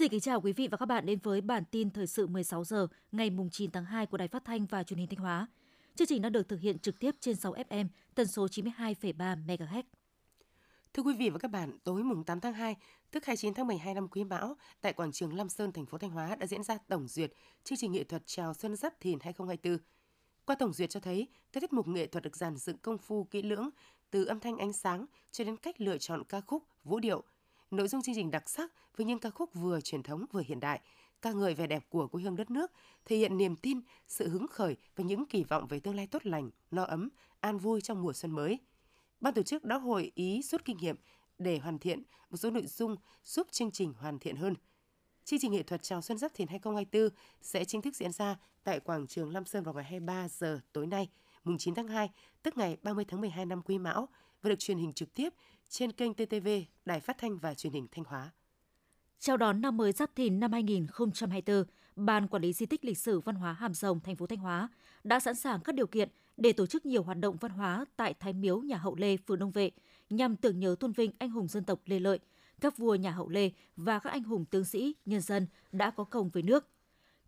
Xin kính chào quý vị và các bạn đến với bản tin thời sự 16 giờ ngày 9 tháng 2 của Đài Phát thanh và Truyền hình Thanh Hóa. Chương trình đã được thực hiện trực tiếp trên 6 FM, tần số 92,3 MHz. Thưa quý vị và các bạn, tối mùng 8 tháng 2, tức 29 tháng 12 năm Quý Mão, tại quảng trường Lam Sơn, thành phố Thanh Hóa đã diễn ra tổng duyệt chương trình nghệ thuật chào Xuân Giáp Thìn 2024. Qua tổng duyệt cho thấy, các tiết mục nghệ thuật được dàn dựng công phu kỹ lưỡng, từ âm thanh ánh sáng cho đến cách lựa chọn ca khúc, vũ điệu. Nội dung chương trình đặc sắc với những ca khúc vừa truyền thống vừa hiện đại, ca ngợi vẻ đẹp của quê hương đất nước, thể hiện niềm tin, sự hứng khởi và những kỳ vọng về tương lai tốt lành, no ấm, an vui trong mùa xuân mới. Ban tổ chức đã hội ý rút kinh nghiệm để hoàn thiện một số nội dung giúp chương trình hoàn thiện hơn. Chương trình nghệ thuật chào Xuân Giáp Thìn 2024 sẽ chính thức diễn ra tại quảng trường Lam Sơn vào ngày 23 giờ tối nay, mùng 9 tháng 2, tức ngày 30 tháng 12 năm Quý Mão và được truyền hình trực tiếp trên kênh TTV, Đài Phát thanh và Truyền hình Thanh Hóa. Chào đón năm mới Giáp Thìn năm 2024, Ban Quản lý Di tích Lịch sử Văn hóa Hàm Rồng, thành phố Thanh Hóa đã sẵn sàng các điều kiện để tổ chức nhiều hoạt động văn hóa tại Thái Miếu nhà Hậu Lê, phường Đông Vệ nhằm tưởng nhớ tôn vinh anh hùng dân tộc Lê Lợi, các vua nhà Hậu Lê và các anh hùng tướng sĩ, nhân dân đã có công với nước.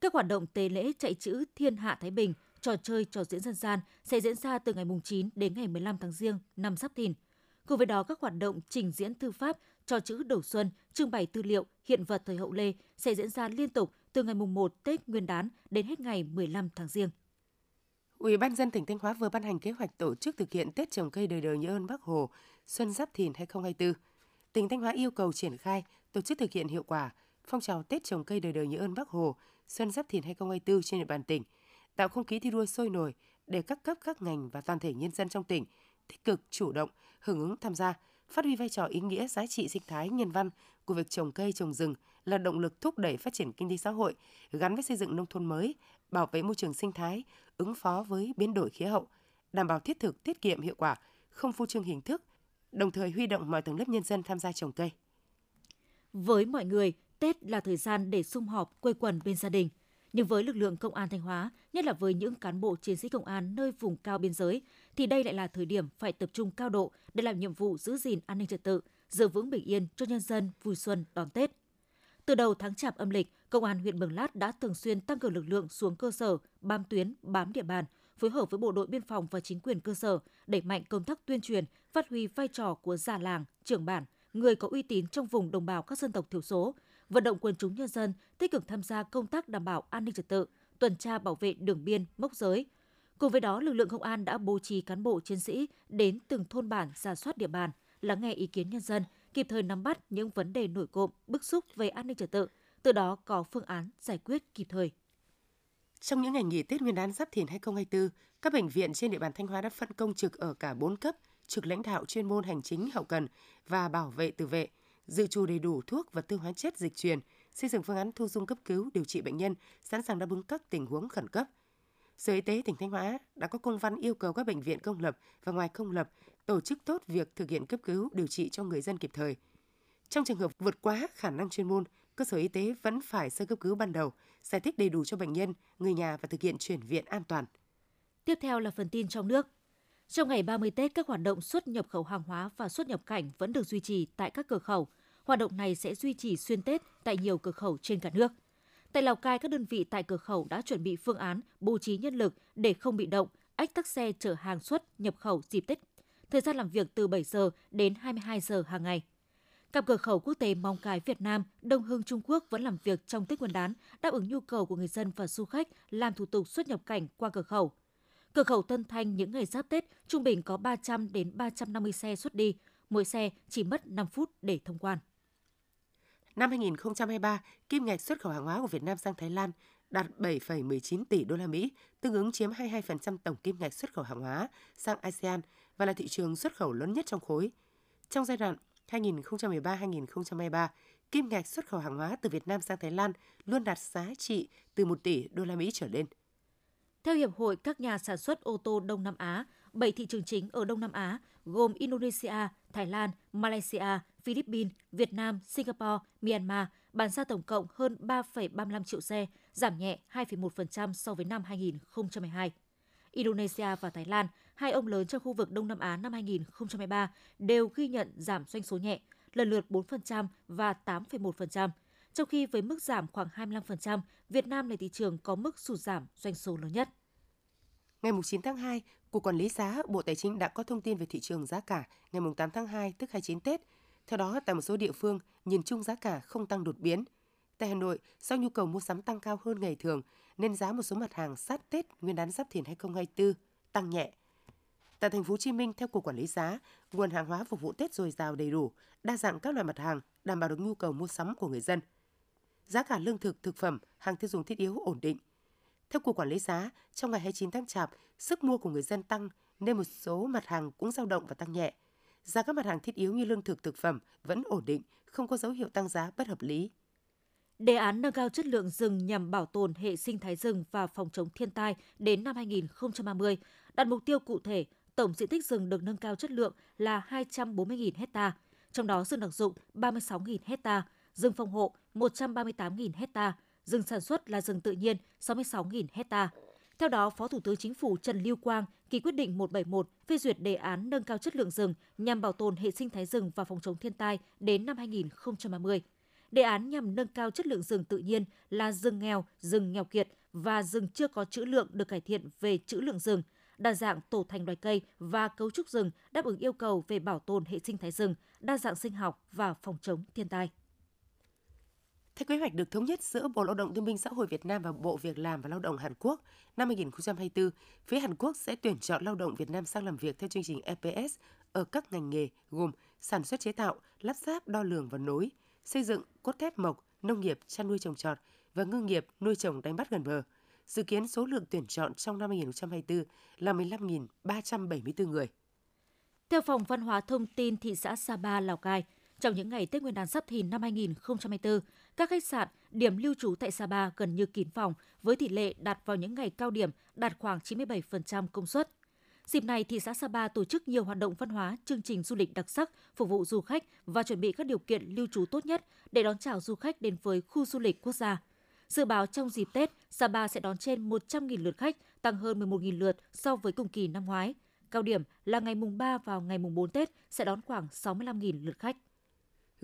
Các hoạt động tế lễ chạy chữ Thiên Hạ Thái Bình, trò chơi trò diễn dân gian sẽ diễn ra từ ngày 9 đến ngày 15 tháng Giêng năm Giáp Thìn. Cùng với đó, các hoạt động trình diễn thư pháp, trò chữ đầu xuân, trưng bày tư liệu, hiện vật thời hậu Lê sẽ diễn ra liên tục từ ngày mùng 1 Tết Nguyên đán đến hết ngày 15 tháng Giêng. Ủy ban dân tỉnh Thanh Hóa vừa ban hành kế hoạch tổ chức thực hiện Tết trồng cây đời đời nhớ ơn Bác Hồ Xuân Giáp Thìn 2024. Tỉnh Thanh Hóa yêu cầu triển khai tổ chức thực hiện hiệu quả phong trào Tết trồng cây đời đời nhớ ơn Bác Hồ Xuân Giáp Thìn 2024 trên địa bàn tỉnh, tạo không khí thi đua sôi nổi để các cấp các ngành và toàn thể nhân dân trong tỉnh tích cực, chủ động, hưởng ứng tham gia, phát huy vai trò ý nghĩa giá trị sinh thái nhân văn của việc trồng cây trồng rừng là động lực thúc đẩy phát triển kinh tế xã hội gắn với xây dựng nông thôn mới, bảo vệ môi trường sinh thái, ứng phó với biến đổi khí hậu, đảm bảo thiết thực, tiết kiệm hiệu quả, không phô trương hình thức, đồng thời huy động mọi tầng lớp nhân dân tham gia trồng cây. Với mọi người, Tết là thời gian để sum họp quây quần bên gia đình – nhưng với lực lượng công an Thanh Hóa, nhất là với những cán bộ chiến sĩ công an nơi vùng cao biên giới, thì đây lại là thời điểm phải tập trung cao độ để làm nhiệm vụ giữ gìn an ninh trật tự, giữ vững bình yên cho nhân dân vui xuân đón Tết. Từ đầu tháng chạp âm lịch, Công an huyện Mường Lát đã thường xuyên tăng cường lực lượng xuống cơ sở, bám tuyến, bám địa bàn, phối hợp với bộ đội biên phòng và chính quyền cơ sở, đẩy mạnh công tác tuyên truyền, phát huy vai trò của già làng, trưởng bản, người có uy tín trong vùng đồng bào các dân tộc thiểu số, vận động quần chúng nhân dân tích cực tham gia công tác đảm bảo an ninh trật tự, tuần tra bảo vệ đường biên, mốc giới. Cùng với đó, lực lượng công an đã bố trí cán bộ chiến sĩ đến từng thôn bản giả soát địa bàn, lắng nghe ý kiến nhân dân, kịp thời nắm bắt những vấn đề nổi cộm, bức xúc về an ninh trật tự, từ đó có phương án giải quyết kịp thời. Trong những ngày nghỉ Tết Nguyên đán Giáp Thìn 2024, các bệnh viện trên địa bàn Thanh Hóa đã phân công trực ở cả 4 cấp, trực lãnh đạo chuyên môn hành chính hậu cần và bảo vệ tự vệ – dự trù đầy đủ thuốc và tư hóa chất dịch truyền, xây dựng phương án thu dung cấp cứu điều trị bệnh nhân, sẵn sàng đáp ứng các tình huống khẩn cấp. Sở Y tế tỉnh Thanh Hóa đã có công văn yêu cầu các bệnh viện công lập và ngoài công lập tổ chức tốt việc thực hiện cấp cứu điều trị cho người dân kịp thời. Trong trường hợp vượt quá khả năng chuyên môn, cơ sở y tế vẫn phải sơ cấp cứu ban đầu, giải thích đầy đủ cho bệnh nhân, người nhà và thực hiện chuyển viện an toàn. Tiếp theo là phần tin trong nước. Trong ngày 30 Tết, các hoạt động xuất nhập khẩu hàng hóa và xuất nhập cảnh vẫn được duy trì tại các cửa khẩu. Hoạt động này sẽ duy trì xuyên Tết tại nhiều cửa khẩu trên cả nước. Tại Lào Cai, các đơn vị tại cửa khẩu đã chuẩn bị phương án bố trí nhân lực để không bị động, ách tắc xe chở hàng xuất nhập khẩu dịp Tết. Thời gian làm việc từ 7 giờ đến 22 giờ hàng ngày. Cặp cửa khẩu quốc tế Mong Cái Việt Nam, Đông Hưng Trung Quốc vẫn làm việc trong Tết Nguyên đán, đáp ứng nhu cầu của người dân và du khách làm thủ tục xuất nhập cảnh qua cửa khẩu. Cửa khẩu Tân Thanh những ngày giáp Tết trung bình có 300 đến 350 xe xuất đi, mỗi xe chỉ mất 5 phút để thông quan. Năm 2023, kim ngạch xuất khẩu hàng hóa của Việt Nam sang Thái Lan đạt 7,19 tỷ đô la Mỹ, tương ứng chiếm 22% tổng kim ngạch xuất khẩu hàng hóa sang ASEAN và là thị trường xuất khẩu lớn nhất trong khối. Trong giai đoạn 2013-2023, kim ngạch xuất khẩu hàng hóa từ Việt Nam sang Thái Lan luôn đạt giá trị từ 1 tỷ đô la Mỹ trở lên. Theo Hiệp hội các nhà sản xuất ô tô Đông Nam Á, 7 thị trường chính ở Đông Nam Á gồm Indonesia, Thái Lan, Malaysia, Philippines, Việt Nam, Singapore, Myanmar bán ra tổng cộng hơn 3,35 triệu xe, giảm nhẹ 2,1% so với năm 2022. Indonesia và Thái Lan, hai ông lớn trong khu vực Đông Nam Á năm 2023, đều ghi nhận giảm doanh số nhẹ, lần lượt 4% và 8,1%, trong khi với mức giảm khoảng 25%, Việt Nam là thị trường có mức sụt giảm doanh số lớn nhất. Ngày 9 tháng 2, Cục Quản lý giá Bộ Tài chính đã có thông tin về thị trường giá cả ngày 8 tháng 2 tức 29 Tết. Theo đó, tại một số địa phương, nhìn chung giá cả không tăng đột biến. Tại Hà Nội, do nhu cầu mua sắm tăng cao hơn ngày thường, nên giá một số mặt hàng sát Tết Nguyên đán Giáp Thìn 2024 tăng nhẹ. Tại thành phố Hồ Chí Minh, theo Cục Quản lý giá, nguồn hàng hóa phục vụ Tết dồi dào đầy đủ, đa dạng các loại mặt hàng, đảm bảo được nhu cầu mua sắm của người dân. Giá cả lương thực, thực phẩm, hàng tiêu dùng thiết yếu ổn định. Theo Cục Quản lý giá, trong ngày 29 tháng Chạp, sức mua của người dân tăng nên một số mặt hàng cũng dao động và tăng nhẹ. Giá các mặt hàng thiết yếu như lương thực, thực phẩm vẫn ổn định, không có dấu hiệu tăng giá bất hợp lý. Đề án nâng cao chất lượng rừng nhằm bảo tồn hệ sinh thái rừng và phòng chống thiên tai đến năm 2030 đặt mục tiêu cụ thể tổng diện tích rừng được nâng cao chất lượng là 240.000 hecta, trong đó rừng đặc dụng 36.000 hecta, rừng phòng hộ 138.000 hecta, rừng sản xuất là rừng tự nhiên 66.000 hecta. Theo đó, Phó Thủ tướng Chính phủ Trần Lưu Quang ký quyết định 171 phê duyệt đề án nâng cao chất lượng rừng nhằm bảo tồn hệ sinh thái rừng và phòng chống thiên tai đến năm 2030. Đề án nhằm nâng cao chất lượng rừng tự nhiên là rừng nghèo, rừng nghèo kiệt và rừng chưa có trữ lượng được cải thiện về trữ lượng rừng, đa dạng tổ thành loài cây và cấu trúc rừng đáp ứng yêu cầu về bảo tồn hệ sinh thái rừng, đa dạng sinh học và phòng chống thiên tai. Theo kế hoạch được thống nhất giữa Bộ Lao động Thương binh Xã hội Việt Nam và Bộ Việc làm và Lao động Hàn Quốc, năm 2024, phía Hàn Quốc sẽ tuyển chọn lao động Việt Nam sang làm việc theo chương trình EPS ở các ngành nghề gồm sản xuất chế tạo, lắp ráp, đo lường và nối, xây dựng, cốt thép mộc, nông nghiệp, chăn nuôi trồng trọt và ngư nghiệp, nuôi trồng đánh bắt gần bờ. Dự kiến số lượng tuyển chọn trong năm 2024 là 15.374 người. Theo Phòng Văn hóa Thông tin thị xã Sapa, Lào Cai, trong những ngày Tết Nguyên đán Giáp Thìn năm 2024, các khách sạn, điểm lưu trú tại Sapa gần như kín phòng với tỷ lệ đặt vào những ngày cao điểm đạt khoảng 97% công suất. Dịp này, thị xã Sapa tổ chức nhiều hoạt động văn hóa, chương trình du lịch đặc sắc phục vụ du khách và chuẩn bị các điều kiện lưu trú tốt nhất để đón chào du khách đến với khu du lịch quốc gia. Dự báo trong dịp Tết, Sapa sẽ đón trên 100.000 lượt khách, tăng hơn 11.000 lượt so với cùng kỳ năm ngoái. Cao điểm là ngày mùng 3 vào ngày mùng 4 Tết sẽ đón khoảng 65.000 lượt khách.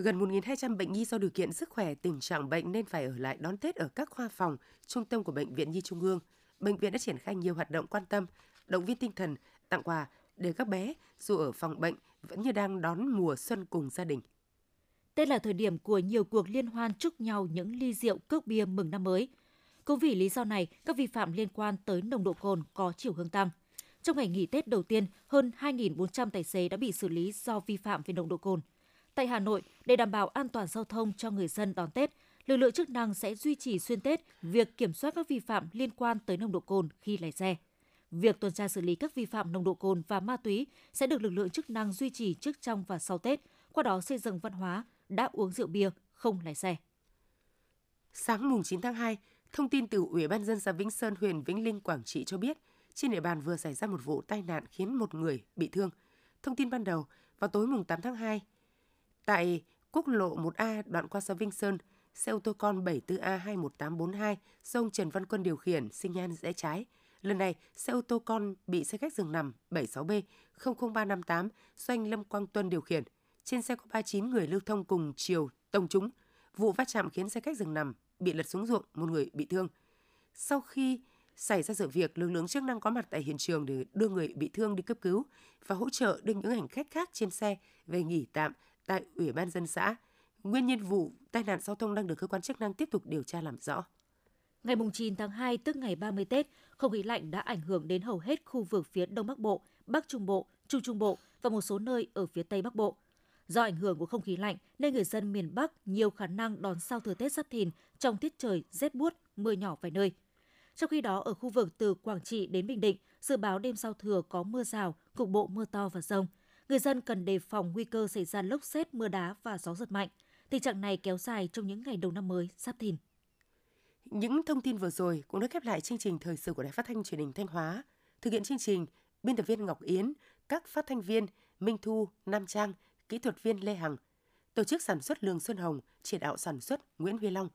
Gần 1.200 bệnh nhi do điều kiện sức khỏe, tình trạng bệnh nên phải ở lại đón Tết ở các khoa phòng, trung tâm của Bệnh viện Nhi Trung ương. Bệnh viện đã triển khai nhiều hoạt động quan tâm, động viên tinh thần, tặng quà để các bé dù ở phòng bệnh vẫn như đang đón mùa xuân cùng gia đình. Tết là thời điểm của nhiều cuộc liên hoan chúc nhau những ly rượu cốc bia mừng năm mới. Cũng vì lý do này, các vi phạm liên quan tới nồng độ cồn có chiều hướng tăng. Trong ngày nghỉ Tết đầu tiên, hơn 2.400 tài xế đã bị xử lý do vi phạm về nồng độ cồn. Tại Hà Nội, để đảm bảo an toàn giao thông cho người dân đón Tết, lực lượng chức năng sẽ duy trì xuyên Tết việc kiểm soát các vi phạm liên quan tới nồng độ cồn khi lái xe. Việc tuần tra xử lý các vi phạm nồng độ cồn và ma túy sẽ được lực lượng chức năng duy trì trước trong và sau Tết, qua đó xây dựng văn hóa đã uống rượu bia không lái xe. Sáng mùng 9 tháng 2, thông tin từ Ủy ban dân xã Vĩnh Sơn, huyện Vĩnh Linh, Quảng Trị cho biết, trên địa bàn vừa xảy ra một vụ tai nạn khiến một người bị thương. Thông tin ban đầu, vào tối mùng 8 tháng 2, tại quốc lộ 1A đoạn qua xã Vinh Sơn, xe ô tô con 74A21842 do ông Trần Văn Quân điều khiển sinh nhan rẽ trái. Lần này, xe ô tô con bị xe khách dừng nằm 76B 00358 do anh Lâm Quang Tuân điều khiển. Trên xe có 39 người lưu thông cùng chiều tông trúng. Vụ va chạm khiến xe khách dừng nằm bị lật xuống ruộng, một người bị thương. Sau khi xảy ra sự việc, lực lượng chức năng có mặt tại hiện trường để đưa người bị thương đi cấp cứu và hỗ trợ đưa những hành khách khác trên xe về nghỉ tạm tại Ủy ban dân xã. Nguyên nhân vụ tai nạn giao thông đang được cơ quan chức năng tiếp tục điều tra làm rõ. Ngày 9 tháng 2, tức ngày 30 Tết, không khí lạnh đã ảnh hưởng đến hầu hết khu vực phía Đông Bắc Bộ, Bắc Trung Bộ, Trung Trung Bộ và một số nơi ở phía Tây Bắc Bộ. Do ảnh hưởng của không khí lạnh nên người dân miền Bắc nhiều khả năng đón sau thừa Tết Giáp Thìn trong tiết trời rét buốt, mưa nhỏ vài nơi. Trong khi đó, ở khu vực từ Quảng Trị đến Bình Định, dự báo đêm sau thừa có mưa rào, cục bộ mưa to và rông. Người dân cần đề phòng nguy cơ xảy ra lốc xét, mưa đá và gió giật mạnh. Tình trạng này kéo dài trong những ngày đầu năm mới Giáp Thìn. Những thông tin vừa rồi cũng đã khép lại chương trình thời sự của Đài Phát thanh Truyền hình Thanh Hóa. Thực hiện chương trình, biên tập viên Ngọc Yến, các phát thanh viên Minh Thu, Nam Trang, kỹ thuật viên Lê Hằng, tổ chức sản xuất Lương Xuân Hồng, chỉ đạo sản xuất Nguyễn Huy Long.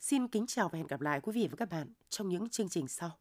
Xin kính chào và hẹn gặp lại quý vị và các bạn trong những chương trình sau.